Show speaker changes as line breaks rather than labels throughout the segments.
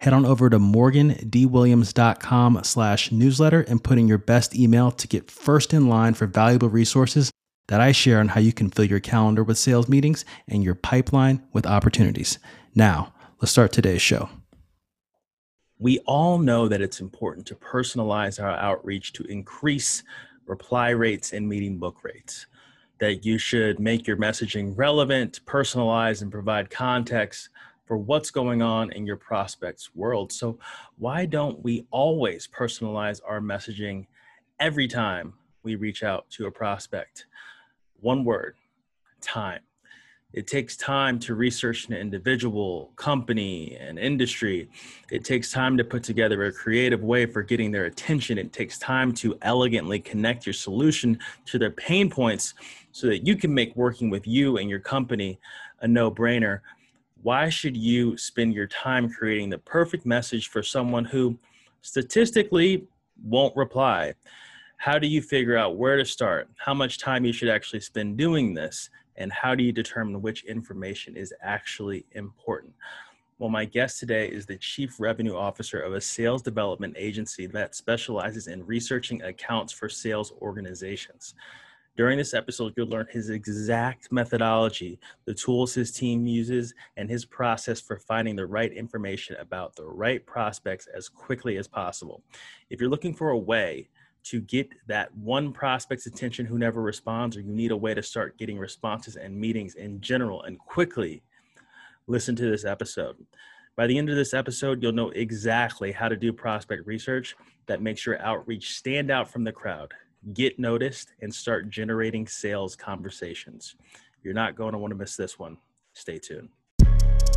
head on over to morgandwilliams.com slash newsletter and put in your best email to get first in line for valuable resources that I share on how you can fill your calendar with sales meetings and your pipeline with opportunities. Now, let's start today's show.
We all know that it's important to personalize our outreach to increase reply rates and meeting book rates. That you should make your messaging relevant, personalized, and provide context for what's going on in your prospect's world. So, why don't we always personalize our messaging every time we reach out to a prospect? One word time. It takes time to research an individual, company, and industry. It takes time to put together a creative way for getting their attention. It takes time to elegantly connect your solution to their pain points so that you can make working with you and your company a no brainer why should you spend your time creating the perfect message for someone who statistically won't reply? How do you figure out where to start? How much time you should actually spend doing this? And how do you determine which information is actually important? Well, my guest today is the Chief Revenue Officer of a sales development agency that specializes in researching accounts for sales organizations. During this episode, you'll learn his exact methodology, the tools his team uses, and his process for finding the right information about the right prospects as quickly as possible. If you're looking for a way to get that one prospect's attention who never responds, or you need a way to start getting responses and meetings in general and quickly, listen to this episode. By the end of this episode, you'll know exactly how to do prospect research that makes your outreach stand out from the crowd get noticed, and start generating sales conversations. You're not going to want to miss this one. Stay tuned.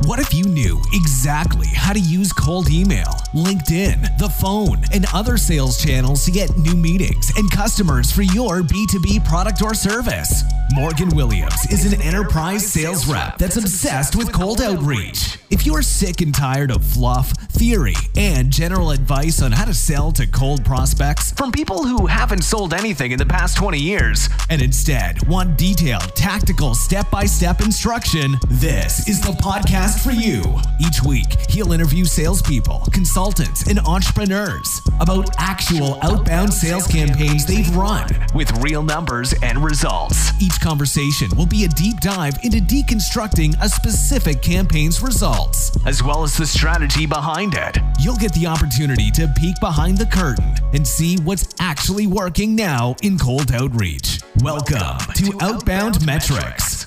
What if you knew exactly how to use cold email, LinkedIn, the phone, and other sales channels to get new meetings and customers for your B2B product or service? Morgan Williams is an enterprise sales rep that's obsessed with cold outreach. If you're sick and tired of fluff, theory, and general advice on how to sell to cold prospects from people who haven't sold anything in the past 20 years, and instead want detailed, tactical, step by step instruction, this is the podcast for you. Each week, he'll interview salespeople, consultants, and entrepreneurs about actual outbound sales campaigns they've run with real numbers and results. Each conversation will be a deep dive into deconstructing a specific campaign's results, as well as the strategy behind it. You'll get the opportunity to peek behind the curtain and see what's actually working now in cold outreach. Welcome to Outbound Metrics.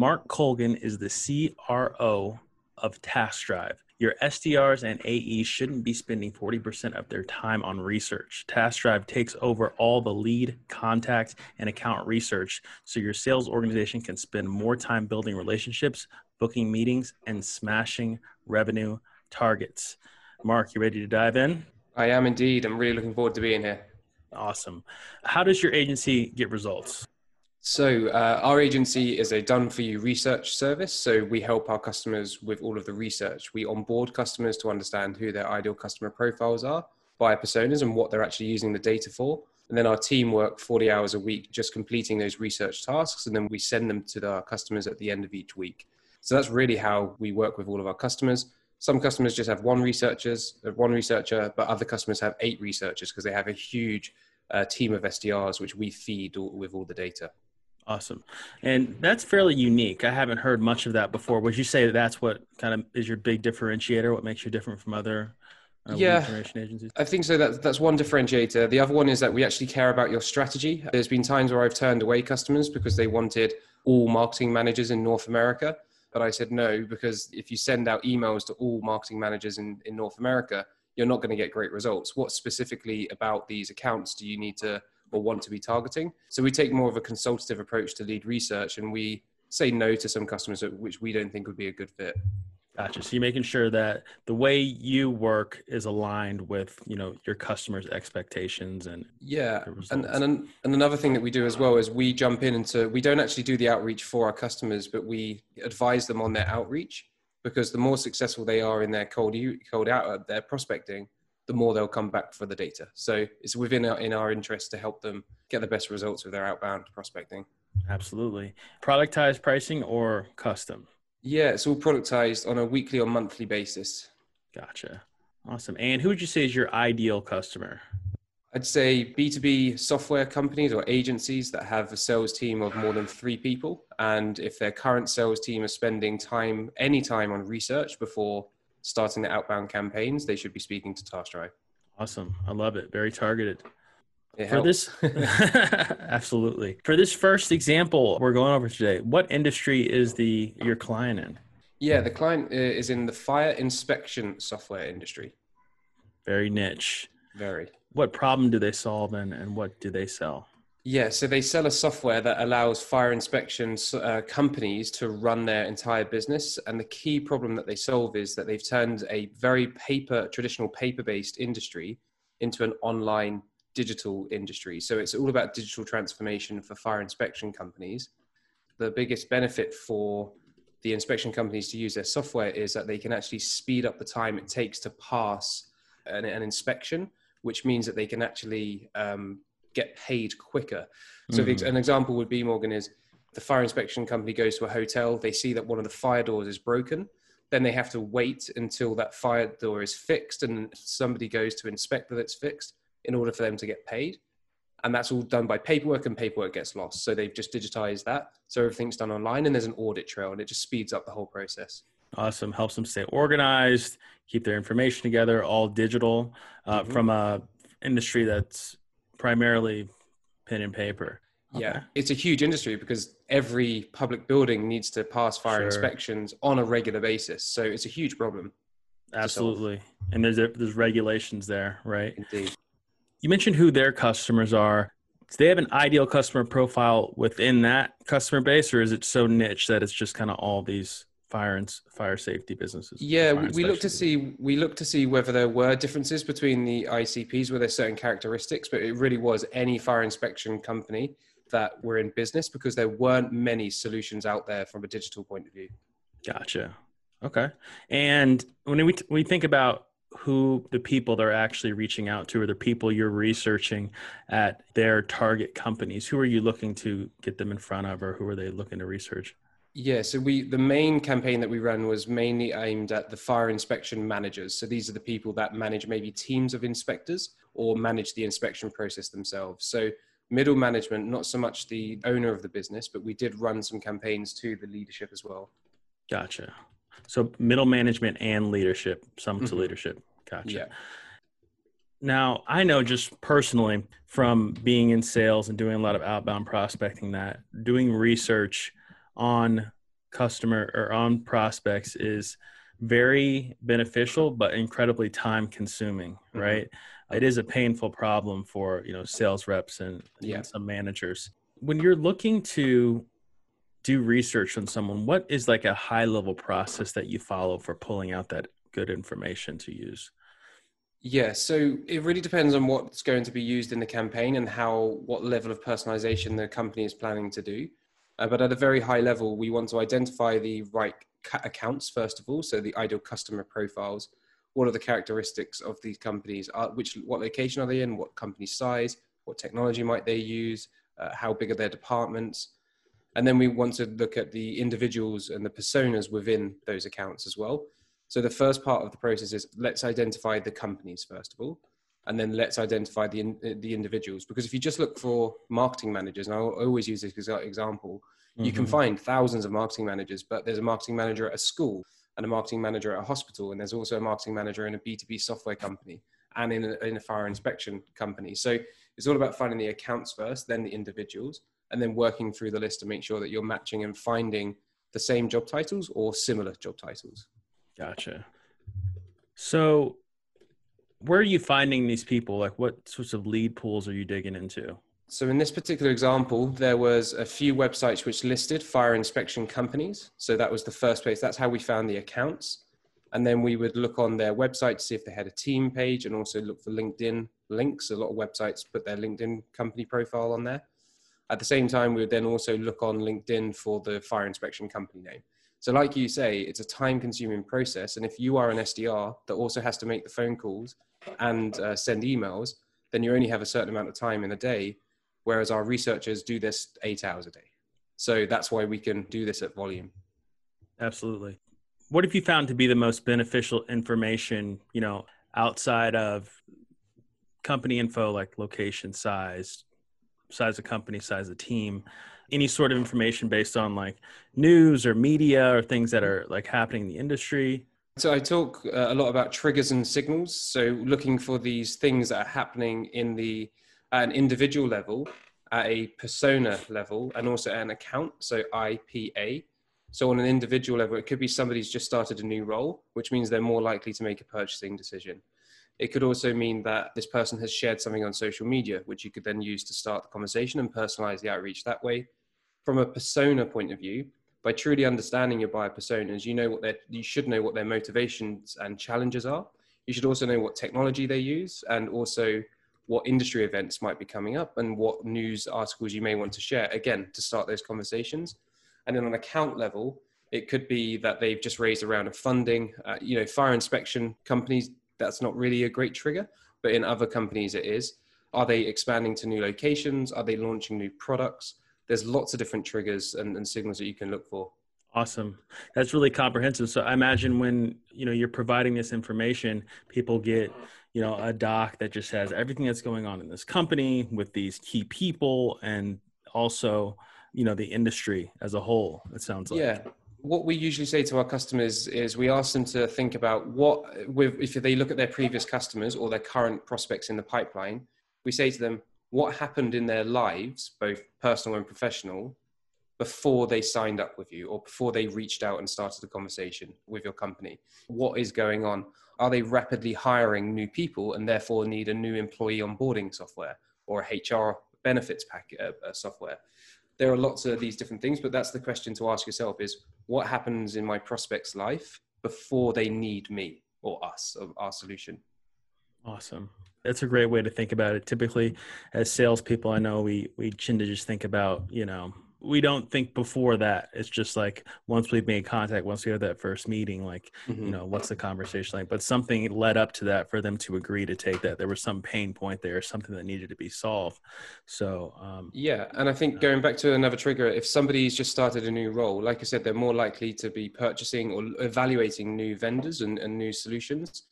Mark Colgan is the CRO of TaskDrive. Your SDRs and AEs shouldn't be spending 40% of their time on research. TaskDrive takes over all the lead, contact, and account research so your sales organization can spend more time building relationships, booking meetings, and smashing revenue targets. Mark, you ready to dive in?
I am indeed. I'm really looking forward to being here.
Awesome. How does your agency get results?
So, uh, our agency is a done for you research service. So, we help our customers with all of the research. We onboard customers to understand who their ideal customer profiles are, buyer personas, and what they're actually using the data for. And then our team work 40 hours a week just completing those research tasks. And then we send them to our customers at the end of each week. So, that's really how we work with all of our customers. Some customers just have one researchers, uh, one researcher, but other customers have eight researchers because they have a huge uh, team of SDRs which we feed all, with all the data.
Awesome. And that's fairly unique. I haven't heard much of that before. Would you say that that's what kind of is your big differentiator? What makes you different from other uh,
yeah, agencies? I think so. That's, that's one differentiator. The other one is that we actually care about your strategy. There's been times where I've turned away customers because they wanted all marketing managers in North America. But I said no, because if you send out emails to all marketing managers in, in North America, you're not going to get great results. What specifically about these accounts do you need to or want to be targeting? So we take more of a consultative approach to lead research and we say no to some customers which we don't think would be a good fit.
Gotcha. So you're making sure that the way you work is aligned with you know your customers' expectations and
yeah. And and and another thing that we do as well is we jump in into we don't actually do the outreach for our customers, but we advise them on their outreach because the more successful they are in their cold cold out uh, their prospecting, the more they'll come back for the data. So it's within our, in our interest to help them get the best results with their outbound prospecting.
Absolutely. Productized pricing or custom?
Yeah, it's all productized on a weekly or monthly basis.
Gotcha. Awesome. And who would you say is your ideal customer?
I'd say B2B software companies or agencies that have a sales team of more than three people. And if their current sales team is spending time, any time on research before starting the outbound campaigns, they should be speaking to TaskDrive.
Awesome. I love it. Very targeted. It for helps. this absolutely for this first example we're going over today what industry is the your client in
yeah the client uh, is in the fire inspection software industry
very niche
very
what problem do they solve and, and what do they sell
yeah so they sell a software that allows fire inspection uh, companies to run their entire business and the key problem that they solve is that they've turned a very paper traditional paper based industry into an online digital industry. So it's all about digital transformation for fire inspection companies. The biggest benefit for the inspection companies to use their software is that they can actually speed up the time it takes to pass an, an inspection, which means that they can actually um, get paid quicker. So mm-hmm. an example would be Morgan is the fire inspection company goes to a hotel, they see that one of the fire doors is broken. Then they have to wait until that fire door is fixed and somebody goes to inspect that it's fixed in order for them to get paid. And that's all done by paperwork, and paperwork gets lost. So they've just digitized that. So everything's done online, and there's an audit trail, and it just speeds up the whole process.
Awesome. Helps them stay organized, keep their information together, all digital uh, mm-hmm. from a industry that's primarily pen and paper.
Okay. Yeah, it's a huge industry because every public building needs to pass fire sure. inspections on a regular basis. So it's a huge problem.
Absolutely. And there's there's regulations there, right?
Indeed.
You mentioned who their customers are. Do they have an ideal customer profile within that customer base, or is it so niche that it's just kind of all these fire and fire safety businesses?
Yeah, we look to see we look to see whether there were differences between the ICPs, where there's certain characteristics, but it really was any fire inspection company that were in business because there weren't many solutions out there from a digital point of view.
Gotcha. Okay. And when we we think about who the people they're actually reaching out to or the people you're researching at their target companies who are you looking to get them in front of or who are they looking to research
yeah so we the main campaign that we ran was mainly aimed at the fire inspection managers so these are the people that manage maybe teams of inspectors or manage the inspection process themselves so middle management not so much the owner of the business but we did run some campaigns to the leadership as well
gotcha so middle management and leadership, some mm-hmm. to leadership. Gotcha. Yeah. Now, I know just personally from being in sales and doing a lot of outbound prospecting that doing research on customer or on prospects is very beneficial but incredibly time consuming, mm-hmm. right? Mm-hmm. It is a painful problem for, you know, sales reps and, yeah. and some managers. When you're looking to do research on someone, what is like a high level process that you follow for pulling out that good information to use?
Yeah, so it really depends on what's going to be used in the campaign and how what level of personalization the company is planning to do. Uh, but at a very high level, we want to identify the right ca- accounts first of all, so the ideal customer profiles. What are the characteristics of these companies? Uh, which what location are they in? What company size? What technology might they use? Uh, how big are their departments? And then we want to look at the individuals and the personas within those accounts as well. So the first part of the process is let's identify the companies first of all, and then let's identify the the individuals. Because if you just look for marketing managers, and I always use this example, mm-hmm. you can mm-hmm. find thousands of marketing managers, but there's a marketing manager at a school and a marketing manager at a hospital, and there's also a marketing manager in a B2B software company and in a, in a fire inspection company. So it's all about finding the accounts first, then the individuals and then working through the list to make sure that you're matching and finding the same job titles or similar job titles.
Gotcha. So Where are you finding these people? Like, what sorts of lead pools are you digging into?
So in this particular example, there was a few websites which listed fire inspection companies. So that was the first place. That's how we found the accounts. And then we would look on their website to see if they had a team page and also look for LinkedIn links. A lot of websites put their LinkedIn company profile on there. At the same time, we would then also look on LinkedIn for the fire inspection company name. So, like you say, it's a time consuming process. And if you are an SDR that also has to make the phone calls and uh, send emails, then you only have a certain amount of time in a day. Whereas our researchers do this eight hours a day. So that's why we can do this at volume.
Absolutely. What have you found to be the most beneficial information, you know, outside of company info like location size, size of company, size of team, any sort of information based on like news or media or things that are like happening in the industry?
So I talk uh, a lot about triggers and signals. So looking for these things that are happening in the at an individual level, at a persona level, and also at an account. So IPA. So on an individual level, it could be somebody's just started a new role, which means they're more likely to make a purchasing decision. It could also mean that this person has shared something on social media, which you could then use to start the conversation and personalize the outreach that way. From a persona point of view, by truly understanding your buyer personas, you know what their, you should know what their motivations and challenges are. You should also know what technology they use and also what industry events might be coming up and what news articles you may want to share, again, to start those conversations. And then on account level, it could be that they've just raised a round of funding. Uh, you know, fire inspection companies that's not really a great trigger, but in other companies it is. Are they expanding to new locations? Are they launching new products? There's lots of different triggers and, and signals that you can look for.
Awesome. That's really comprehensive. So I imagine when, you know, you're providing this information, people get, you know, a doc that just has everything that's going on in this company with these key people and also, you know, the industry as a whole, it sounds like.
Yeah what we usually say to our customers is we ask them to think about what if they look at their previous customers or their current prospects in the pipeline we say to them what happened in their lives both personal and professional before they signed up with you or before they reached out and started a conversation with your company? What is going on? Are they rapidly hiring new people and therefore need a new employee onboarding software or a hr benefits pack uh, uh, software? There are lots of these different things, but that's the question to ask yourself is what happens in my prospect's life before they need me or us, or our solution?
Awesome. That's a great way to think about it. Typically, as salespeople, I know we we tend to just think about you know we don't think before that. It's just like once we've made contact, once we have that first meeting, like, mm-hmm. you know, what's the conversation like? But something led up to that for them to agree to take that. There was some pain point there, something that needed to be solved. So, um,
yeah. And I think going back to another trigger, if somebody's just started a new role, like I said, they're more likely to be purchasing or evaluating new vendors and, and new solutions.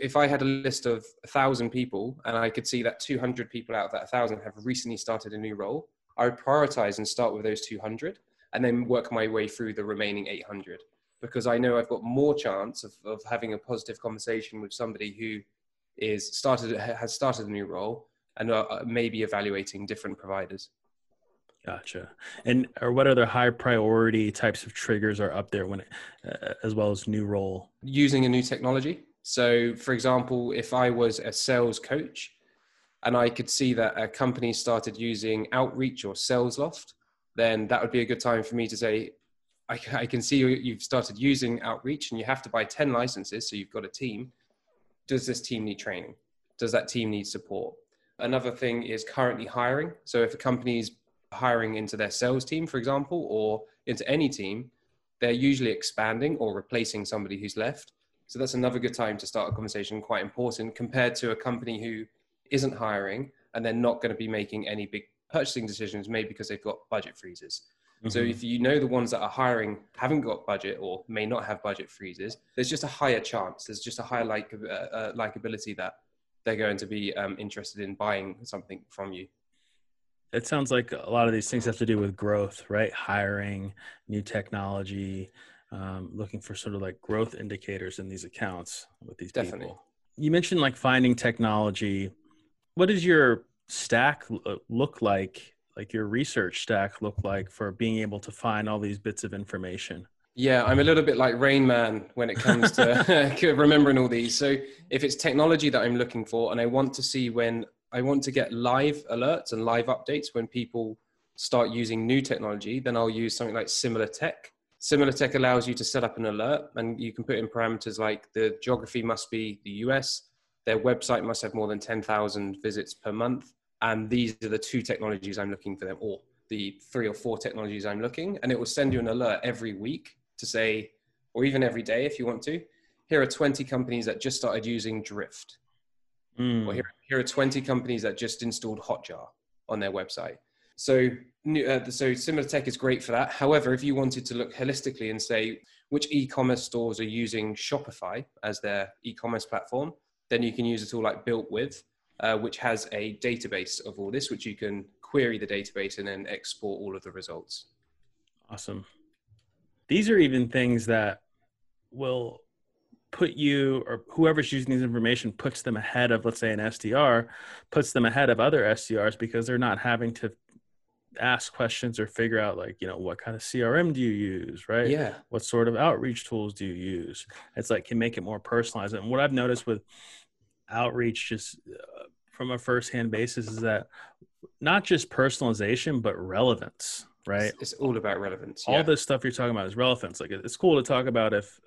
If I had a list of a thousand people and I could see that 200 people out of that thousand have recently started a new role, I would prioritize and start with those 200 and then work my way through the remaining 800 because I know I've got more chance of, of having a positive conversation with somebody who is started has started a new role and are maybe evaluating different providers.
Gotcha. And or what other high priority types of triggers are up there when, uh, as well as new role?
Using a new technology. So, for example, if I was a sales coach and I could see that a company started using Outreach or SalesLoft, then that would be a good time for me to say, I, I can see you've started using Outreach and you have to buy 10 licenses, so you've got a team. Does this team need training? Does that team need support? Another thing is currently hiring. So if a company is hiring into their sales team, for example, or into any team, they're usually expanding or replacing somebody who's left. So that's another good time to start a conversation, quite important compared to a company who isn't hiring and they're not going to be making any big purchasing decisions, maybe because they've got budget freezes. Mm-hmm. So if you know the ones that are hiring haven't got budget or may not have budget freezes, there's just a higher chance. There's just a higher like uh, uh, likability that they're going to be um, interested in buying something from you.
It sounds like a lot of these things have to do with growth, right? Hiring, new technology, um, looking for sort of like growth indicators in these accounts with these Definitely. people. You mentioned like finding technology what does your stack uh, look like like your research stack look like for being able to find all these bits of information
Yeah, I'm a little bit like Rain Man when it comes to remembering all these. So if it's technology that I'm looking for and I want to see when I want to get live alerts and live updates when people start using new technology, then I'll use something like SimilarTech. SimilarTech allows you to set up an alert and you can put in parameters like the geography must be the US, their website must have more than 10,000 visits per month. And these are the two technologies I'm looking for them, or the three or four technologies I'm looking. And it will send you an alert every week to say, or even every day if you want to, here are 20 companies that just started using Drift. Mm. Or here, here are 20 companies that just installed Hotjar on their website. So, uh, so SimilarTech is great for that. However, if you wanted to look holistically and say which e-commerce stores are using Shopify as their e-commerce platform, then you can use a tool like BuiltWith, uh, which has a database of all this, which you can query the database and then export all of the results.
Awesome these are even things that will put you or whoever's using this information puts them ahead of let's say an SDR puts them ahead of other SDRs because they're not having to ask questions or figure out like you know what kind of crm do you use right
yeah
what sort of outreach tools do you use it's like can make it more personalized and what i've noticed with outreach just uh, from a first-hand basis is that not just personalization but relevance right?
It's, it's all about relevance.
All this stuff you're talking about is relevance. Like it's cool to talk about if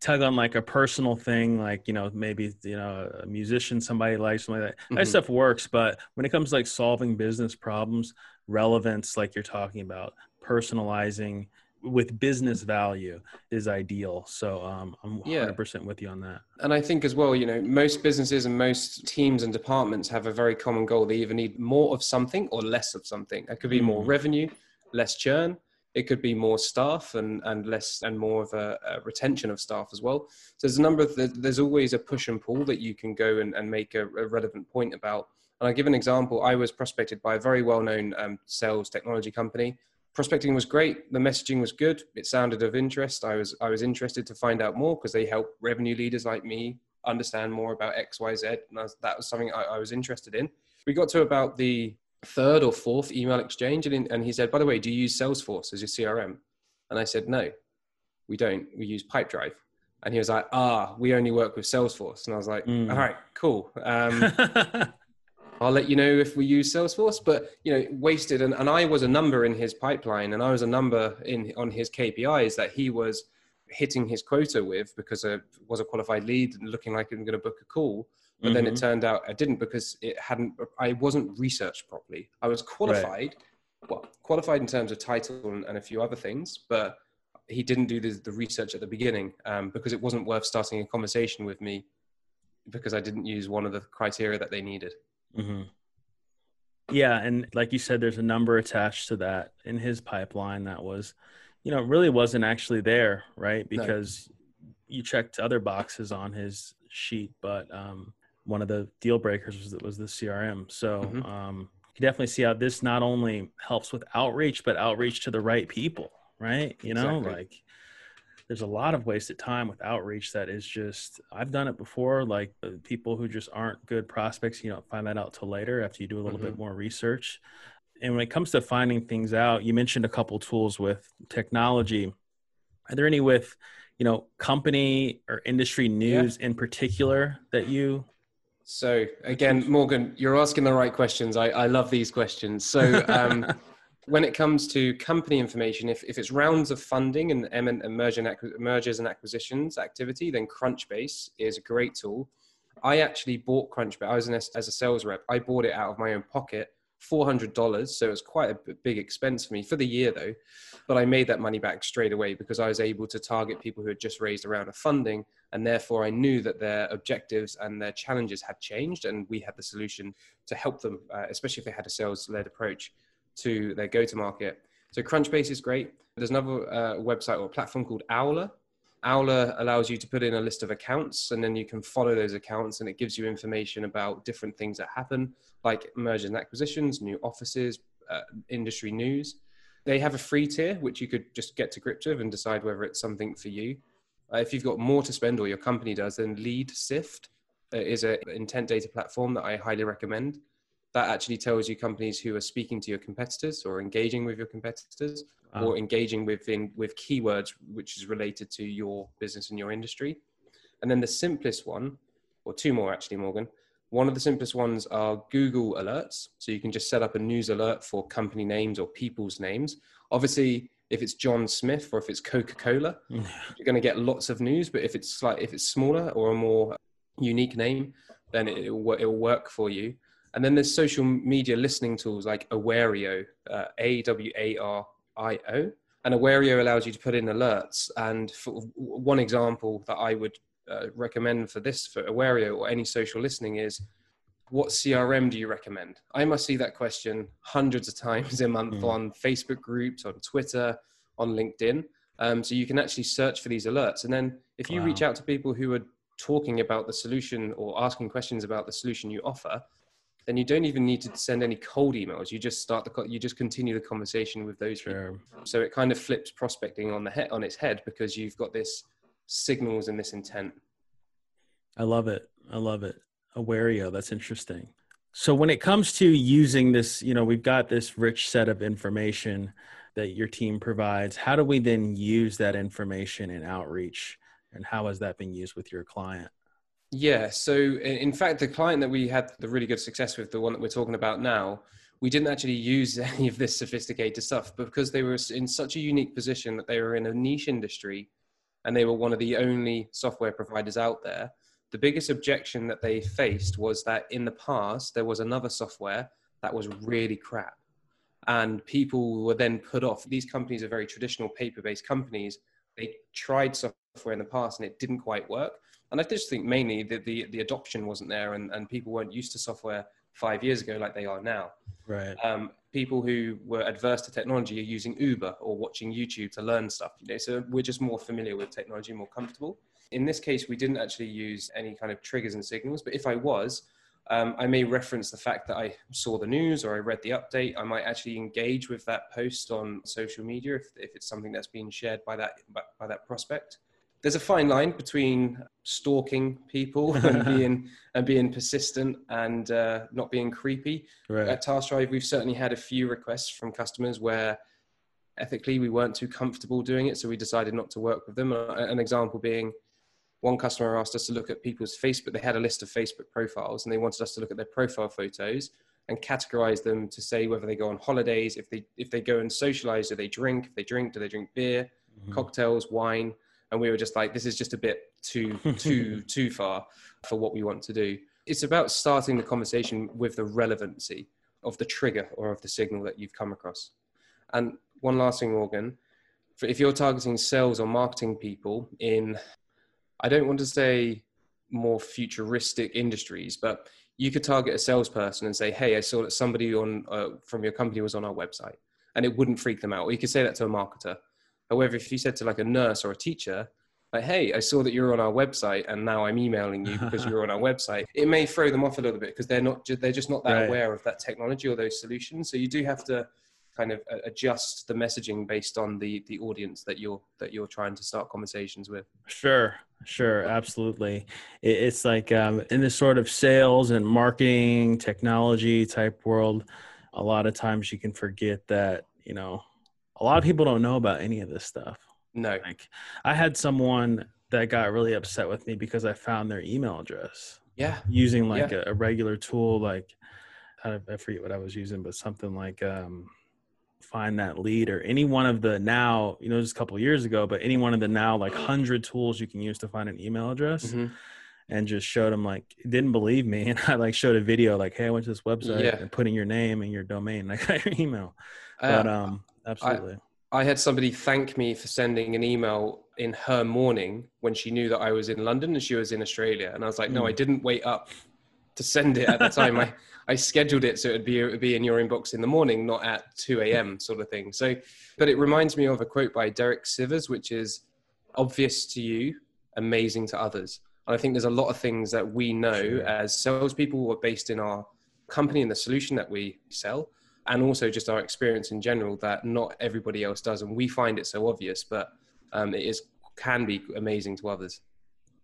tug on like a personal thing, like you know maybe you know a musician somebody likes something like that. Mm-hmm. That stuff works, but when it comes to like solving business problems, relevance, like you're talking about, personalizing with business value is ideal. So um, I'm 100% yeah. with you on that.
And I think as well, you know, most businesses and most teams and departments have a very common goal. They either need more of something or less of something. It could be more mm. revenue, less churn. It could be more staff and, and less and more of a, a retention of staff as well. So there's a number of there's always a push and pull that you can go and, and make a, a relevant point about. And I give an example. I was prospected by a very well-known um, sales technology company. Prospecting was great. The messaging was good. It sounded of interest. I was I was interested to find out more because they help revenue leaders like me understand more about X, Y, Z. And that was something I, I was interested in. We got to about the third or fourth email exchange. And, and he said, by the way, do you use Salesforce as your CRM? And I said, no, we don't. We use Pipedrive. And he was like, ah, we only work with Salesforce. And I was like, mm. all right, cool. Um, I'll let you know if we use Salesforce. But you know, wasted. And, and I was a number in his pipeline, and I was a number in on his KPIs that he was hitting his quota with because I was a qualified lead and looking like I'm going to book a call but mm-hmm. then it mm-hmm. turned out I didn't because it hadn't. I wasn't researched properly. I was qualified, right. well, qualified in terms of title and, and, a few other things, but he didn't do the, the research at the beginning um, because it wasn't worth starting a conversation with me because I didn't use one of the criteria that they needed.
Mm-hmm. Yeah, and like you said, there's a number attached to that in his pipeline that was, you know, really wasn't actually there, right? Because no. you checked other boxes on his sheet, but um, one of the deal breakers was, was the CRM. So mm-hmm. um, you definitely see how this not only helps with outreach, but outreach to the right people, right? You know, exactly. like there's a lot of wasted time with outreach that is just I've done it before. Like people who just aren't good prospects, you don't find that out till later after you do a little mm-hmm. bit more research. And when it comes to finding things out, you mentioned a couple tools with technology. Are there any with you know company or industry news yeah. in particular that you
so again, Morgan, you're asking the right questions. I, I love these questions. So um, when it comes to company information, if, if it's rounds of funding and, and mergers and acquisitions activity, then Crunchbase is a great tool. I actually bought Crunchbase. I was an, as a sales rep. I bought it out of my own pocket $400. So it was quite a big expense for me for the year though. But I made that money back straight away because I was able to target people who had just raised a round of funding. And therefore I knew that their objectives and their challenges had changed. And we had the solution to help them, uh, especially if they had a sales led approach to their go to market. So Crunchbase is great. There's another uh, website or platform called Owler Owler allows you to put in a list of accounts and then you can follow those accounts and it gives you information about different things that happen, like mergers and acquisitions, new offices, uh, industry news. They have a free tier, which you could just get to grips with and decide whether it's something for you. Uh, if you've got more to spend or your company does, then LeadSift uh, is an intent data platform that I highly recommend. That actually tells you companies who are speaking to your competitors or engaging with your competitors wow. or engaging within with keywords which is related to your business and your industry. And then the simplest one, or two more actually, Morgan. One of the simplest ones are Google alerts. So you can just set up a news alert for company names or people's names. Obviously, if it's John Smith or if it's Coca Cola, you're going to get lots of news. But if it's like if it's smaller or a more unique name, then it it will work for you. And then there's social media listening tools like Awario, uh, A W A R I O. And Awario allows you to put in alerts. And for one example that I would uh, recommend for this, for Awario or any social listening is what CRM do you recommend? I must see that question hundreds of times a month mm. on Facebook groups, on Twitter, on LinkedIn. Um, so you can actually search for these alerts. And then if you wow. reach out to people who are talking about the solution or asking questions about the solution you offer, then you don't even need to send any cold emails. You just start the you just continue the conversation with those sure. people. So it kind of flips prospecting on the head on its head because you've got this signals and this intent.
I love it. I love it. Awario, that's interesting. So when it comes to using this, you know, we've got this rich set of information that your team provides. How do we then use that information in outreach? And how has that been used with your client?
Yeah. So, in fact, the client that we had the really good success with, the one that we're talking about now, we didn't actually use any of this sophisticated stuff, because they were in such a unique position that they were in a niche industry and they were one of the only software providers out there, the biggest objection that they faced was that in the past, there was another software that was really crap. And people were then put off. These companies are very traditional paper based companies. They tried software in the past and it didn't quite work and I just think mainly that the, the adoption wasn't there and, and people weren't used to software five years ago like they are now.
Right.
Um, people who were adverse to technology are using Uber or watching YouTube to learn stuff. You know, so we're just more familiar with technology, more comfortable. In this case, we didn't actually use any kind of triggers and signals, but if I was, um, I may reference the fact that I saw the news or I read the update. I might actually engage with that post on social media if, if it's something that's being shared by that by, by that prospect there's a fine line between stalking people and being and being persistent and uh, not being creepy. Right. At TaskDrive, we've certainly had a few requests from customers where ethically we weren't too comfortable doing it, so we decided not to work with them. Uh, an example being one customer asked us to look at people's Facebook. They had a list of Facebook profiles, and they wanted us to look at their profile photos and categorize them to say whether they go on holidays, if they if they go and socialize, do they drink? If they drink, do they drink beer, mm-hmm. cocktails, wine? And we were just like this is just a bit too too too far for what we want to do. It's about starting the conversation with the relevancy of the trigger or of the signal that you've come across. And one last thing morgan if you're targeting sales or marketing people in i don't want to say more futuristic industries but you could target a salesperson and say hey i saw that somebody on uh, from your company was on our website and it wouldn't freak them out. Or you could say that to a marketer However, if you said to like a nurse or a teacher, like, hey, I saw that you're on our website and now I'm emailing you because you're on our website, it may throw them off a little bit because they're not, they're just not that right. aware of that technology or those solutions. So you do have to kind of adjust the messaging based on the the audience that you're that you're trying to start conversations with
sure sure absolutely it's like um, in this sort of sales and marketing technology type world a lot of times you can forget that you know a lot of people don't know about any of this stuff.
No.
Like I had someone that got really upset with me because I found their email address.
Yeah.
Using like yeah. a, a, regular tool like I, I forget what I was using, but something like um FindThatLead or any one of the now, you know, just a couple years ago, but any one of the now like hundred tools you can use to find an email address. Mm-hmm. And just showed them like didn't believe me, and I like showed a video like, "Hey, I went to this website yeah. and put in your name and your domain, and I got your email." Uh, but um, absolutely.
I, I had somebody thank me for sending an email in her morning when she knew that I was in London and she was in Australia. And I was like, no, I hmm. didn't wait up to send it at the time. I, I scheduled it so it'd be, it'd be in your inbox in the morning, not at 2 a.m. sort of thing. So, but it reminds me of a quote by Derek Sivers, which is obvious to you, amazing to others. And I think there's a lot of things that we know as salespeople who are based in our company and the solution that we sell and also just our experience in general that not everybody else does and we find it so obvious but um, it is can be amazing to others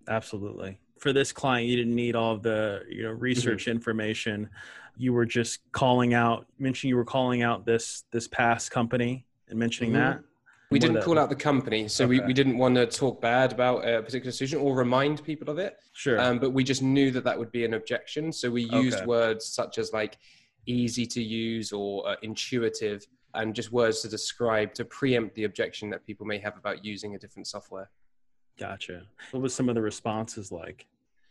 absolutely for this client, you didn't need all the you know research
Mm-hmm.
information. You were just calling out. Mentioning you were calling out this this past company and mentioning
Mhm.
that.
We didn't
that-
call out the company, so we,
Okay.
we didn't want to talk bad about a particular solution or remind people of it.
Sure.
Um, but we just knew that that would be an objection. So we used
Okay.
words such as like easy to use or uh, intuitive and just words to describe to preempt the objection that people may have about using a different software.
gotcha. What was some of the responses like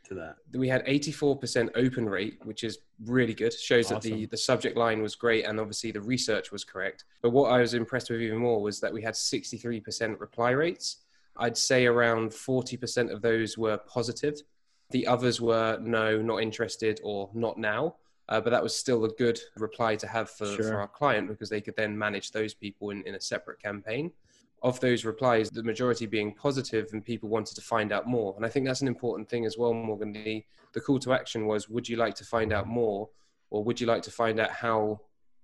to that?
We had 84% open rate, which is really good. Shows that the, the subject line was great and obviously the research was correct. But what I was impressed with even more was that we had 63% reply rates. I'd say around 40% of those were positive. The others were no, not interested, or not now. Uh, but that was still a good reply to have for,
Sure.
for our client because they could then manage those people in, in a separate campaign. Of those replies, the majority being positive and people wanted to find out more. And I think that's an important thing as well, Morgan. The, the call to action was Would you like to find out more? Or would you like to find out how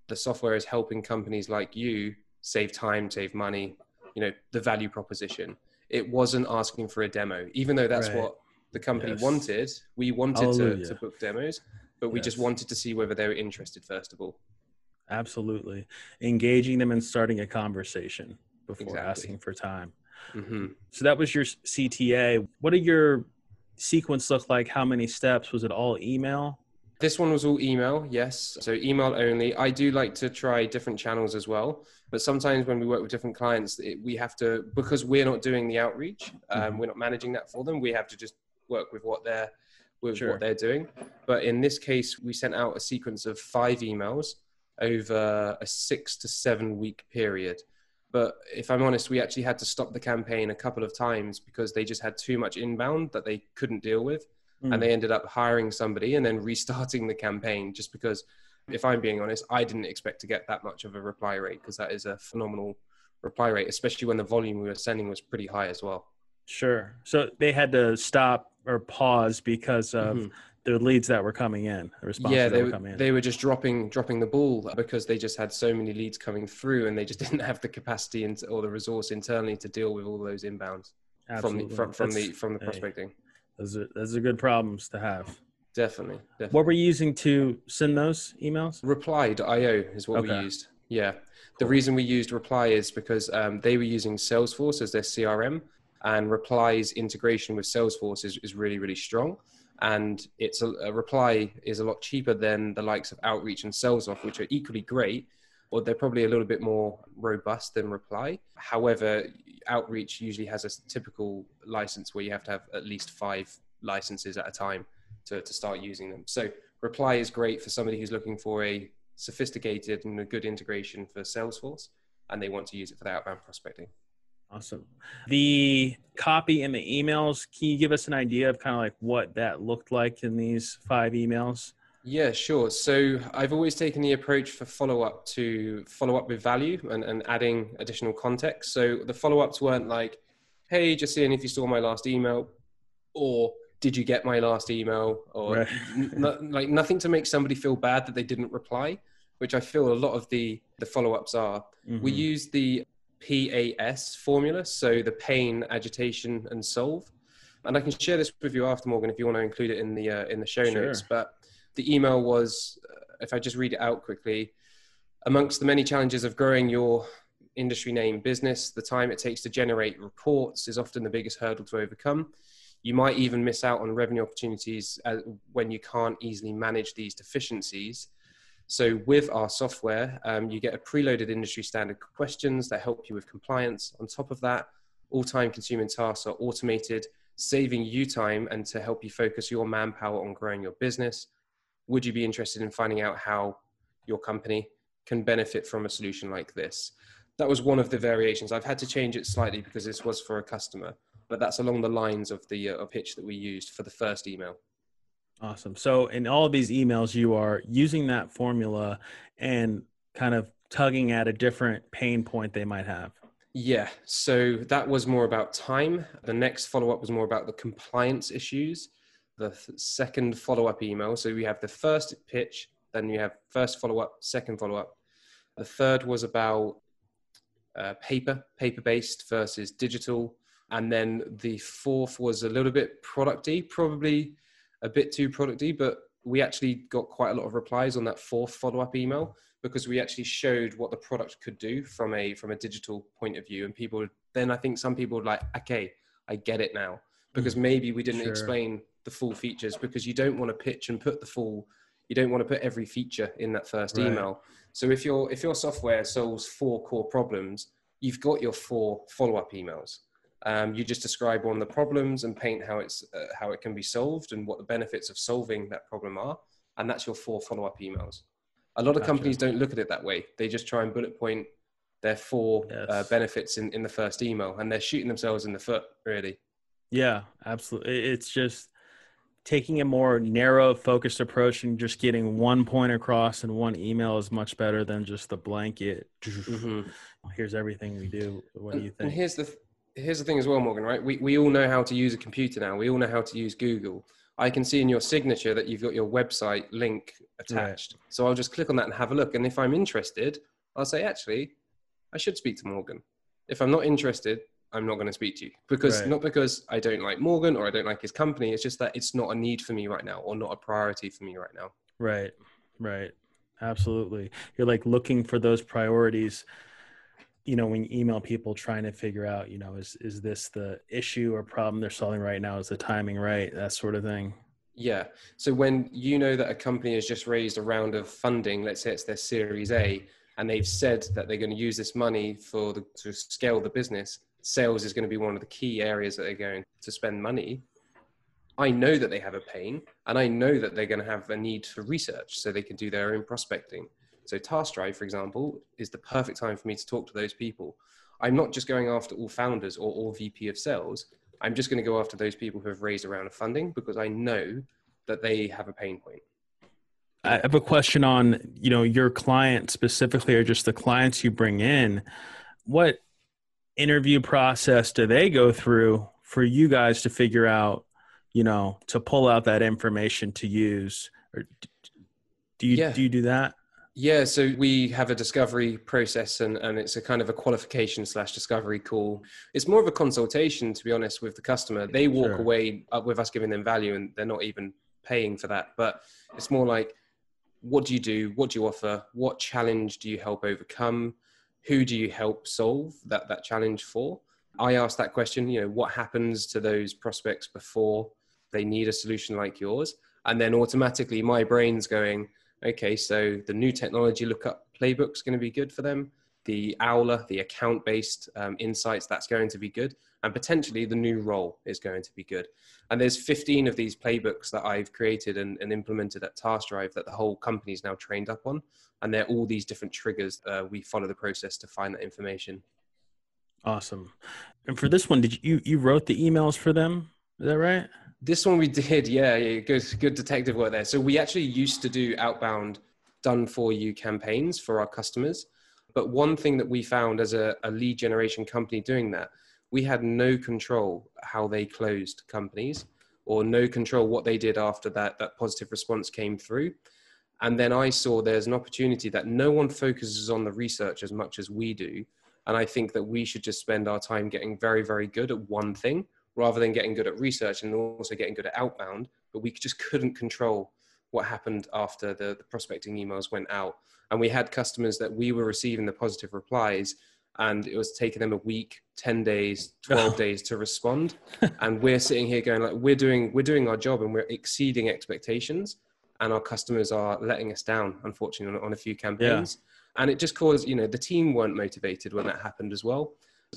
the software is helping companies like you save time, save money, you know, the value proposition? It wasn't asking for a demo, even though that's
Right.
what the company
Yes.
wanted. We wanted to, to book demos, but we just wanted to see whether they were interested first of all.
Absolutely. Engaging them and starting a conversation before
Exactly.
asking for time.
hmm
So that was your CTA. What did your sequence look like? How many steps? Was it all email?
This one was all email, yes. So email only. I do like to try different channels as well, but sometimes when we work with different clients, it, we have to because we're not doing the outreach, um,
Mhm.
we're not managing that for them. We have to just work with what they're with
Sure.
what they're doing. But in this case, we sent out a sequence of five emails over a six to seven week period. But if I'm honest, we actually had to stop the campaign a couple of times because they just had too much inbound that they couldn't deal with
Mm.
and they ended up hiring somebody and then restarting the campaign just because if i'm being honest i didn't expect to get that much of a reply rate because that is a phenomenal reply rate especially when the volume we were sending was pretty high as well
Sure. So they had to stop or pause because of
Mhm.
the leads that were coming in, the responses
yeah they,
were
were-
coming in.
they were just dropping dropping the ball because they just had so many leads coming through and they just didn't have the capacity and, or the resource internally to deal with all those inbounds from the from, from the from the
hey.
prospecting
Those are, those are good problems to have.
definitely, definitely.
What were you using to send those emails?
reply.io is what we used yeah the reason we used reply is because um, they were using salesforce as their crm and reply's integration with salesforce is, is really really strong. And it's a, a reply is a lot cheaper than the likes of outreach and salesforce which are equally great or they're probably a little bit more robust than reply. However outreach usually has a typical license where you have to have at least five licenses at a time to, to start using them. So reply is great for somebody who's looking for a sophisticated and a good integration for salesforce and they want to use it for the outbound prospecting
Awesome. The copy in the emails, can you give us an idea of kind of like what that looked like in these five emails?
Yeah, sure. So I've always taken the approach for follow up to follow up with value and, and adding additional context. So the follow ups weren't like, hey, just seeing if you saw my last email, or did you get my last email, or
Right.
n- like nothing to make somebody feel bad that they didn't reply, which I feel a lot of the, the follow ups are. We
Mhm.
use the PAS formula, so the pain, agitation, and solve. And I can share this with you after Morgan if you want to include it in the uh, in the show
Sure.
notes. But the email was, uh, if I just read it out quickly, amongst the many challenges of growing your industry name business, the time it takes to generate reports is often the biggest hurdle to overcome. You might even miss out on revenue opportunities uh, when you can't easily manage these deficiencies. So, with our software, um, you get a preloaded industry standard questions that help you with compliance. On top of that, all time consuming tasks are automated, saving you time and to help you focus your manpower on growing your business. Would you be interested in finding out how your company can benefit from a solution like this? That was one of the variations. I've had to change it slightly because this was for a customer, but that's along the lines of the uh, pitch that we used for the first email.
Awesome. So in all of these emails, you are using that formula and kind of tugging at a different pain point they might have.
Yeah, so that was more about time. The next follow up was more about the compliance issues. The th- second follow up email, so we have the first pitch, then you have first follow up, second follow up. The third was about uh, paper, paper based versus digital. And then the fourth was a little bit producty, probably a bit too producty, but we actually got quite a lot of replies on that fourth follow-up email because we actually showed what the product could do from a from a digital point of view and people then i think some people were like okay i get it now because mm, maybe we didn't
Sure.
explain the full features because you don't want to pitch and put the full you don't want to put every feature in that first
Right.
email so if your if your software solves four core problems you've got your four follow-up emails um, you just describe one of the problems and paint how it's uh, how it can be solved and what the benefits of solving that problem are and that's your four follow-up emails a lot of
Gotcha.
companies don't look at it that way they just try and bullet point their four uh, benefits in, in the first email and they're shooting themselves in the foot really
Yeah, absolutely. It's just taking a more narrow, focused approach and just getting one point across in one email is much better than just the blanket.
Mhm.
Here's everything we do. What do
and,
you
and
think?
here's the th- here's the thing as well morgan right? We, we all know how to use a computer now. We all know how to use google. I can see in your signature that you've got your website link attached. So i'll just click on that and have a look. And if i'm interested i'll say actually i should speak to morgan. If i'm not interested i'm not going to speak to you. Because
Right.
not because i don't like morgan or i don't like his company. It's just that it's not a need for me right now or not a priority for me right now.
Right, right. Absolutely. You're like looking for those priorities. You know, when you email people trying to figure out, you know, is is this the issue or problem they're solving right now? Is the timing right? That sort of thing.
Yeah. So when you know that a company has just raised a round of funding, let's say it's their Series A, and they've said that they're going to use this money for the, to scale the business, sales is going to be one of the key areas that they're going to spend money. I know that they have a pain, and I know that they're going to have a need for research so they can do their own prospecting. So TaskDrive, for example, is the perfect time for me to talk to those people. I'm not just going after all founders or all VP of sales. I'm just going to go after those people who have raised a round of funding because I know that they have a pain point.
I have a question on, you know, your client specifically or just the clients you bring in. What interview process do they go through for you guys to figure out, you know, to pull out that information to use? Or do you
Yeah.
do you do that?
Yeah, so we have a discovery process and, and it's a kind of a qualification slash discovery call. It's more of a consultation, to be honest, with the customer. They walk
Sure.
away uh, with us giving them value and they're not even paying for that. But it's more like, what do you do? What do you offer? What challenge do you help overcome? Who do you help solve that, that challenge for? I ask that question, you know, what happens to those prospects before they need a solution like yours? And then automatically my brain's going, okay, so the new technology lookup playbook is going to be good for them. The Owler, the account based um, insights, that's going to be good. And potentially the new role is going to be good. And there's 15 of these playbooks that I've created and, and implemented at TaskDrive that the whole company is now trained up on. And they're all these different triggers. Uh, we follow the process to find that information.
Awesome. And for this one, did you you wrote the emails for them? Is that right?
This one we did, yeah, yeah, good, good detective work there. So we actually used to do outbound done for you campaigns for our customers. But one thing that we found as a, a lead generation company doing that, we had no control how they closed companies or no control what they did after that, that positive response came through. And then I saw there's an opportunity that no one focuses on the research as much as we do. And I think that we should just spend our time getting very, very good at one thing rather than getting good at research and also getting good at outbound. But we just couldn't control what happened after the, the prospecting emails went out. And we had customers that we were receiving the positive replies and it was taking them a week, 10 days, 12 days to respond. and we're sitting here going like, we're doing, we're doing our job and we're exceeding expectations and our customers are letting us down, unfortunately, on, on a few campaigns. And it just caused, you know, the team weren't motivated when that happened as well.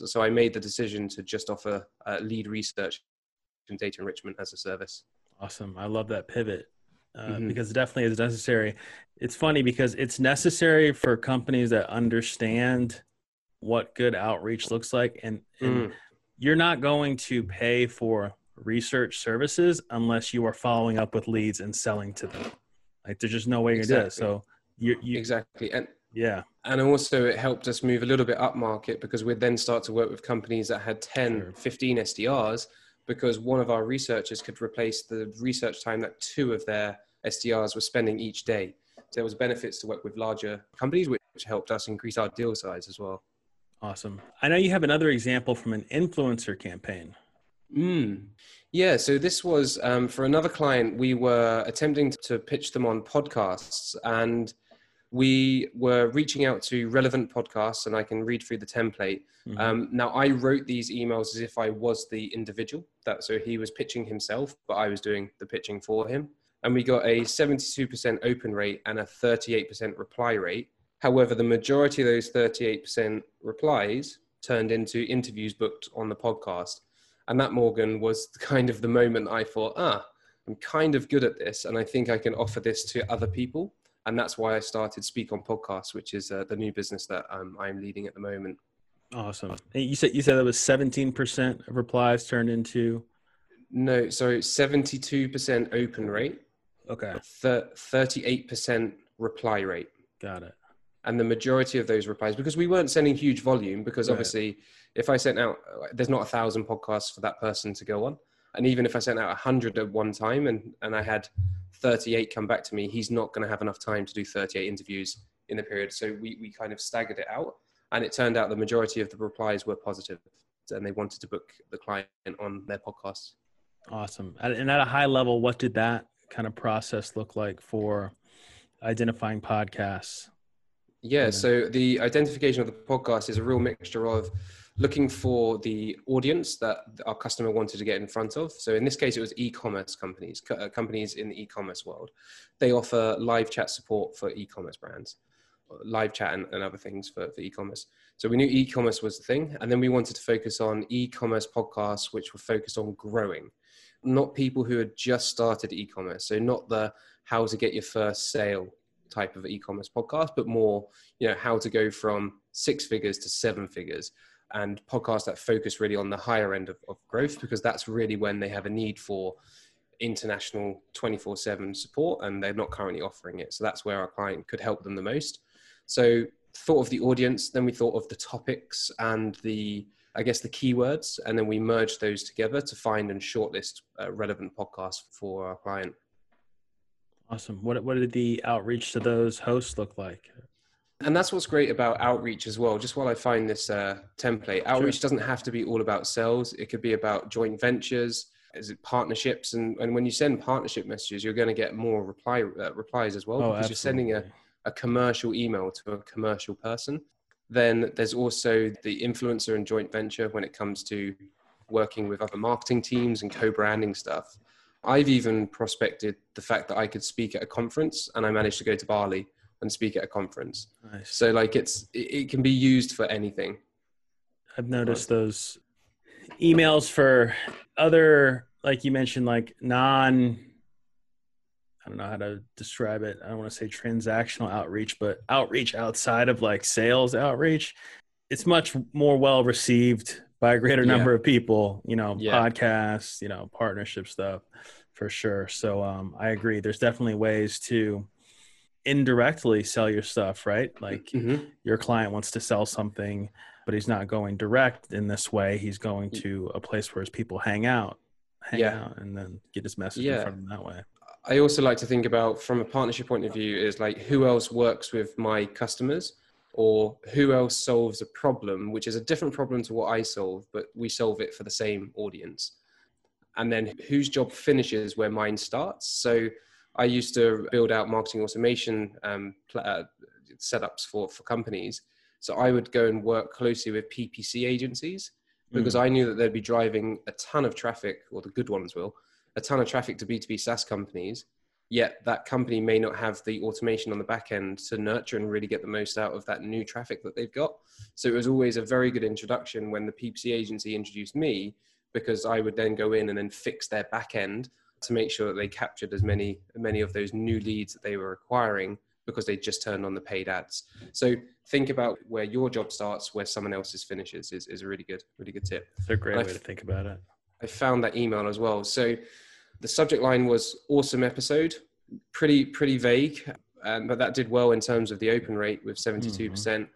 So I made the decision to just offer uh, lead research and data enrichment as a service.
Awesome. I love that pivot uh,
Mhm.
because it definitely is necessary. It's funny because it's necessary for companies that understand what good outreach looks like. And, and
Mm.
you're not going to pay for research services unless you are following up with leads and selling to them. Like there's just no way you're going to do it. So you, you
Exactly. And
yeah,
and also it helped us move a little bit up market because we'd then start to work with companies that had 10
Sure.
15 sdrs because one of our researchers could replace the research time that two of their sdrs were spending each day so there was benefits to work with larger companies which helped us increase our deal size as well
Awesome. I know you have another example from an influencer campaign.
Mm. Yeah, so this was um, for another client. We were attempting to pitch them on podcasts, and we were reaching out to relevant podcasts. And I can read through the template. Mm-hmm. Um, now, I wrote these emails as if I was the individual. That so he was pitching himself, but I was doing the pitching for him. And we got a 72% open rate and a 38% reply rate. However, the majority of those 38% replies turned into interviews booked on the podcast. And that, Morgan, was kind of the moment I thought, ah, I'm kind of good at this. And I think I can offer this to other people. And that's why I started Speak on Podcasts, which is uh, the new business that um, I'm leading at the moment.
Awesome. You said you said that was 17% of replies turned into
no, sorry, 72% open rate.
Okay.
38% reply rate.
Got it
and the majority of those replies because we weren't sending huge volume because obviously if i sent out there's not a thousand podcasts for that person to go on and even if i sent out a hundred at one time and and i had 38 come back to me he's not going to have enough time to do 38 interviews in the period. So we, we kind of staggered it out and it turned out the majority of the replies were positive and they wanted to book the client on their podcast.
Awesome. And at a high level what did that kind of process look like for identifying podcasts?
Yeah, so the identification of the podcast is a real mixture of looking for the audience that our customer wanted to get in front of. So in this case, it was e-commerce companies, uh, companies in the e-commerce world. They offer live chat support for e-commerce brands, live chat and, and other things for, for e-commerce. So we knew e-commerce was the thing, and then we wanted to focus on e-commerce podcasts, which were focused on growing, not people who had just started e-commerce. So not the how to get your first sale type of e-commerce podcast, but more, you know, how to go from six figures to seven figures and podcasts that focus really on the higher end of, of growth because that's really when they have a need for international 24-7 support and they're not currently offering it so that's where our client could help them the most so thought of the audience then we thought of the topics and the i guess the keywords and then we merged those together to find and shortlist uh, relevant podcasts for our client
Awesome. What what did the outreach to those hosts look like?
And that's what's great about outreach as well. Just while I find this uh, template, outreach sure. doesn't have to be all about sales. It could be about joint ventures, is it partnerships, and and when you send partnership messages, you're going to get more reply uh, replies as well oh, because absolutely. you're sending a, a commercial email to a commercial person. Then there's also the influencer and joint venture when it comes to working with other marketing teams and co-branding stuff. I've even prospected the fact that I could speak at a conference, and I managed to go to Bali and speak at a conference. Nice. So like it's it, it, can be used for anything.
I've noticed those emails for other, like you mentioned, like non. I don't know how to describe it. I don't want to say transactional outreach, but outreach outside of like sales outreach. It's much more well received by a greater number yeah. of people, you know, yeah. podcasts, you know, partnership stuff for sure. So um, I agree. There's definitely ways to indirectly sell your stuff, right? Like mm-hmm. your client wants to sell something, but he's not going direct in this way. He's going mm. to a place where his people hang out, hang yeah. out, and then get his message yeah. in front of them that way.
I also like to think about from a partnership point of view is like who else works with my customers or who else solves a problem, which is a different problem to what I solve, but we solve it for the same audience. And then whose job finishes where mine starts. So I used to build out marketing automation um, uh, setups for, for companies. So I would go and work closely with PPC agencies because mm. I knew that they'd be driving a ton of traffic, or the good ones will, a ton of traffic to B2B SaaS companies yet that company may not have the automation on the back end to nurture and really get the most out of that new traffic that they've got. So it was always a very good introduction when the PPC agency introduced me because I would then go in and then fix their back end to make sure that they captured as many many of those new leads that they were acquiring because they just turned on the paid ads. So think about where your job starts, where someone else's finishes is, is a really good, really good tip.
It's a great way to think about it.
I found that email as well. So the subject line was awesome episode, pretty pretty vague, um, but that did well in terms of the open rate with 72%. Mm-hmm. percent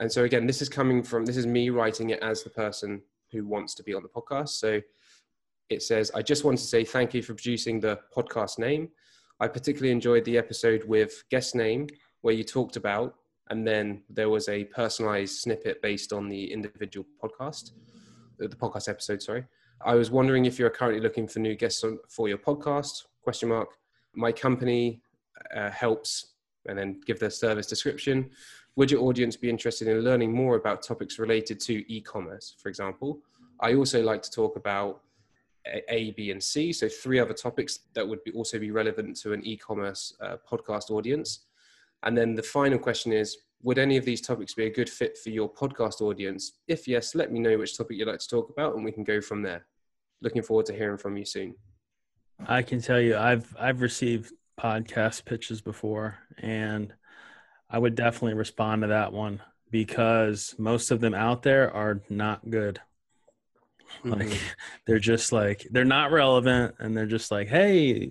And so again, this is coming from this is me writing it as the person who wants to be on the podcast. So it says, I just want to say thank you for producing the podcast name. I particularly enjoyed the episode with guest name where you talked about and then there was a personalized snippet based on the individual podcast, the podcast episode. Sorry, I was wondering if you're currently looking for new guests for your podcast? Question mark. My company uh, helps, and then give the service description. Would your audience be interested in learning more about topics related to e-commerce, for example? I also like to talk about a, B, and C, so three other topics that would be also be relevant to an e-commerce uh, podcast audience. And then the final question is, would any of these topics be a good fit for your podcast audience? If yes, let me know which topic you'd like to talk about, and we can go from there. Looking forward to hearing from you soon.
I can tell you, I've I've received podcast pitches before, and I would definitely respond to that one because most of them out there are not good. Like mm-hmm. they're just like they're not relevant and they're just like, "Hey,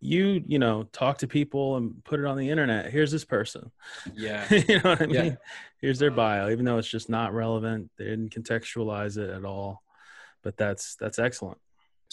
you, you know, talk to people and put it on the internet. Here's this person."
Yeah.
you know what I mean? Yeah. Here's their bio even though it's just not relevant. They didn't contextualize it at all. But that's that's excellent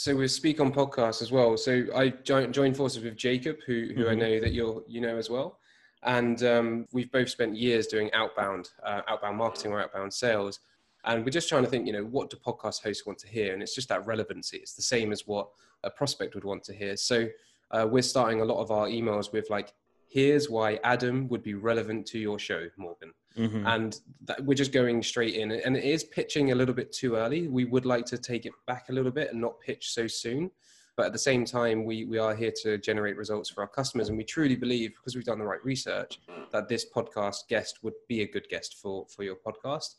so we speak on podcasts as well. So I joined forces with Jacob, who who mm-hmm. I know that you're you know as well, and um, we've both spent years doing outbound uh, outbound marketing or outbound sales, and we're just trying to think, you know, what do podcast hosts want to hear, and it's just that relevancy. It's the same as what a prospect would want to hear. So uh, we're starting a lot of our emails with like, here's why Adam would be relevant to your show, Morgan. Mm-hmm. And that, we're just going straight in. And it is pitching a little bit too early. We would like to take it back a little bit and not pitch so soon. But at the same time, we, we are here to generate results for our customers. And we truly believe, because we've done the right research, that this podcast guest would be a good guest for, for your podcast.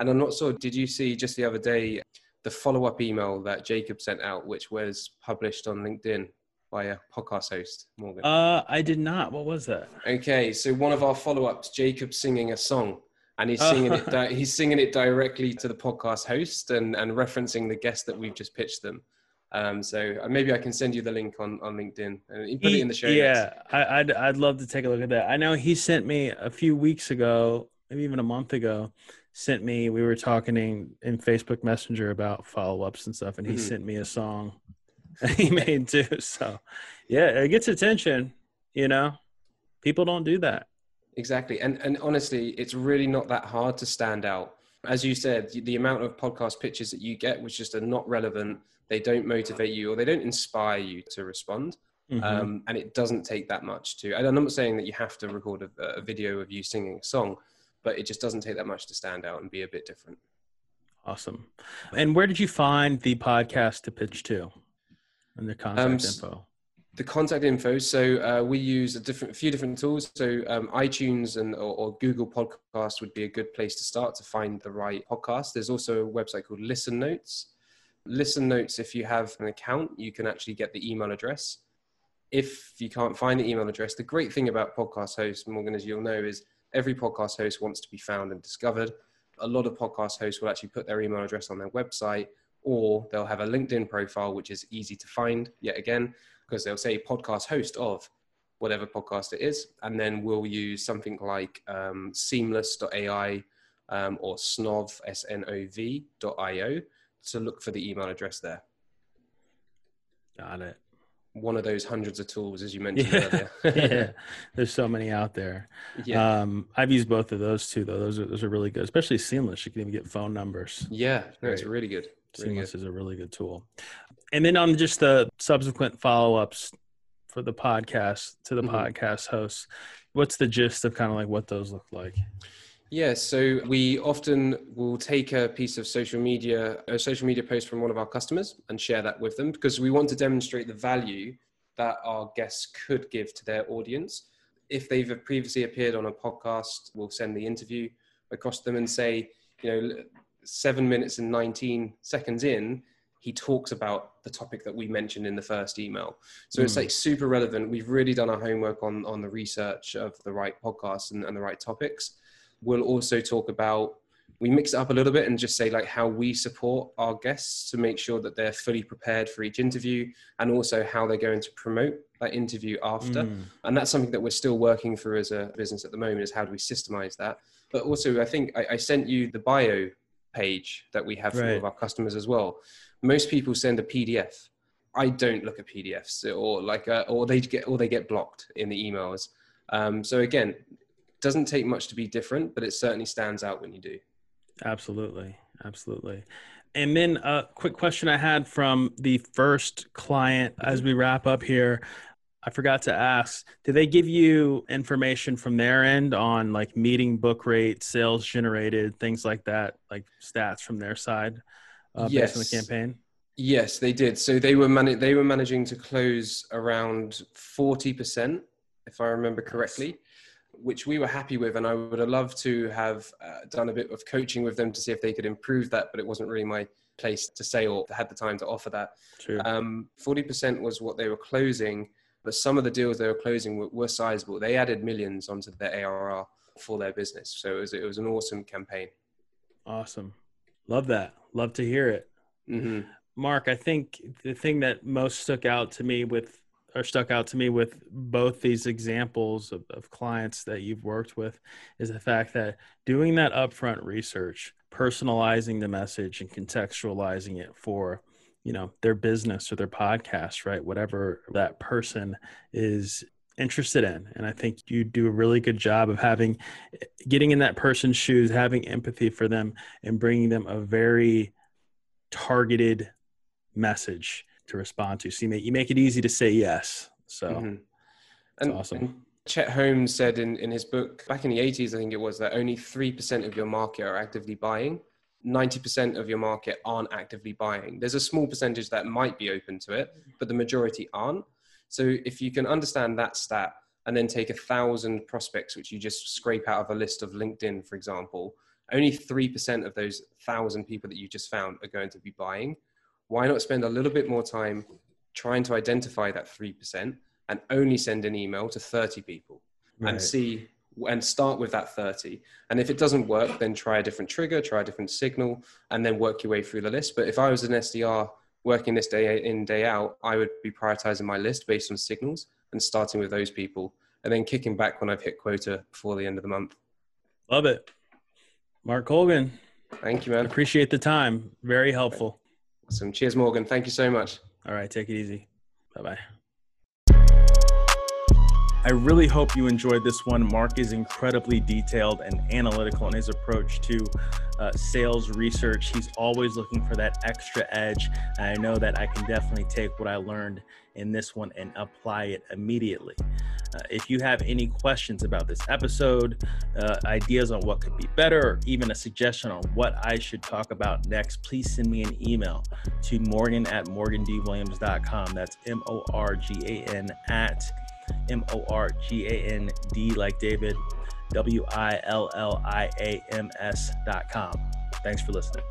And I'm not sure, did you see just the other day the follow up email that Jacob sent out, which was published on LinkedIn? by a podcast host, Morgan?
Uh, I did not. What was that?
Okay, so one of our follow-ups, Jacob singing a song, and he's singing it. Di- he's singing it directly to the podcast host and and referencing the guest that we've just pitched them. Um, so uh, maybe I can send you the link on, on LinkedIn and you put he, it in the show.
Yeah, I, would I'd love to take a look at that. I know he sent me a few weeks ago, maybe even a month ago, sent me. We were talking in, in Facebook Messenger about follow ups and stuff, and he mm-hmm. sent me a song he made too. So, yeah, it gets attention. You know, people don't do that.
Exactly, and and honestly, it's really not that hard to stand out. As you said, the amount of podcast pitches that you get, which just are not relevant, they don't motivate you or they don't inspire you to respond. Mm-hmm. Um, and it doesn't take that much to. And I'm not saying that you have to record a, a video of you singing a song, but it just doesn't take that much to stand out and be a bit different.
Awesome. And where did you find the podcast to pitch to? and the contact um, info?
The contact info. So uh, we use a different, a few different tools. So um, iTunes and or, or, Google Podcast would be a good place to start to find the right podcast. There's also a website called Listen Notes. Listen Notes. If you have an account, you can actually get the email address. If you can't find the email address, the great thing about podcast hosts, Morgan, as you'll know, is every podcast host wants to be found and discovered. A lot of podcast hosts will actually put their email address on their website or they'll have a LinkedIn profile, which is easy to find yet again, because they'll say podcast host of whatever podcast it is. And then we'll use something like um, seamless.ai um, or snov, S-N-O-V.io to look for the email address there.
Got it.
One of those hundreds of tools, as you mentioned
yeah. earlier. yeah, there's so many out there. Yeah. Um, I've used both of those too, though. Those are those are really good, especially Seamless. You can even get phone numbers.
Yeah, no, it's really good.
Seamless is a really good tool. And then on just the subsequent follow ups for the podcast to the mm-hmm. podcast hosts, what's the gist of kind of like what those look like?
Yeah, so we often will take a piece of social media, a social media post from one of our customers and share that with them because we want to demonstrate the value that our guests could give to their audience. If they've previously appeared on a podcast, we'll send the interview across them and say, you know, seven minutes and 19 seconds in, he talks about the topic that we mentioned in the first email. So mm. it's hmm. like super relevant. We've really done our homework on, on the research of the right podcasts and, and the right topics. We'll also talk about, we mix it up a little bit and just say like how we support our guests to make sure that they're fully prepared for each interview and also how they're going to promote that interview after. Mm. And that's something that we're still working through as a business at the moment is how do we systemize that? But also I think I, I sent you the bio page that we have for right. all of our customers as well. Most people send a PDF. I don't look at PDFs or like, uh, or they get, or they get blocked in the emails. Um, so again, doesn't take much to be different, but it certainly stands out when you do.
Absolutely. Absolutely. And then a quick question I had from the first client as we wrap up here. I forgot to ask, do they give you information from their end on like meeting book rate, sales generated, things like that, like stats from their side uh, yes. based on the campaign?
Yes, they did. So they were man- they were managing to close around 40%, if I remember correctly, which we were happy with. And I would have loved to have uh, done a bit of coaching with them to see if they could improve that, but it wasn't really my place to say or had the time to offer that.
True. Um,
40% was what they were closing but some of the deals they were closing were, were sizable. They added millions onto their ARR for their business. So it was, it was an awesome campaign.
Awesome. Love that. Love to hear it. Mm-hmm. Mark, I think the thing that most stuck out to me with or stuck out to me with both these examples of, of, clients that you've worked with is the fact that doing that upfront research, personalizing the message and contextualizing it for you know their business or their podcast right? Whatever that person is interested in. And i think you do a really good job of having getting in that person's shoes having empathy for them and bringing them a very targeted message to respond to so you make, you make it easy to say yes so mm-hmm.
and, awesome and chet holmes said in, in his book back in the 80s i think it was that only 3% of your market are actively buying 90% of your market aren't actively buying. There's a small percentage that might be open to it, but the majority aren't. So if you can understand that stat and then take a thousand prospects, which you just scrape out of a list of LinkedIn, for example, only 3% of those thousand people that you just found are going to be buying. Why not spend a little bit more time trying to identify that 3% and only send an email to 30 people right. and see and start with that 30. And if it doesn't work, then try a different trigger, try a different signal, and then work your way through the list. But if I was an SDR working this day in, day out, I would be prioritizing my list based on signals and starting with those people and then kicking back when I've hit quota before the end of the month.
Love it. Mark Colgan.
Thank you, man.
Appreciate the time. Very helpful.
Awesome. Cheers, Morgan. Thank you so much.
All right. Take it easy. Bye bye. I really hope you enjoyed this one. Mark is incredibly detailed and analytical in his approach to uh, sales research. He's always looking for that extra edge. And I know that I can definitely take what I learned in this one and apply it immediately. Uh, if you have any questions about this episode, uh, ideas on what could be better, or even a suggestion on what I should talk about next, please send me an email to morgan at morgandwilliams.com. That's M O R G A N at M O R G A N D like David, W I L L I A M S dot com. Thanks for listening.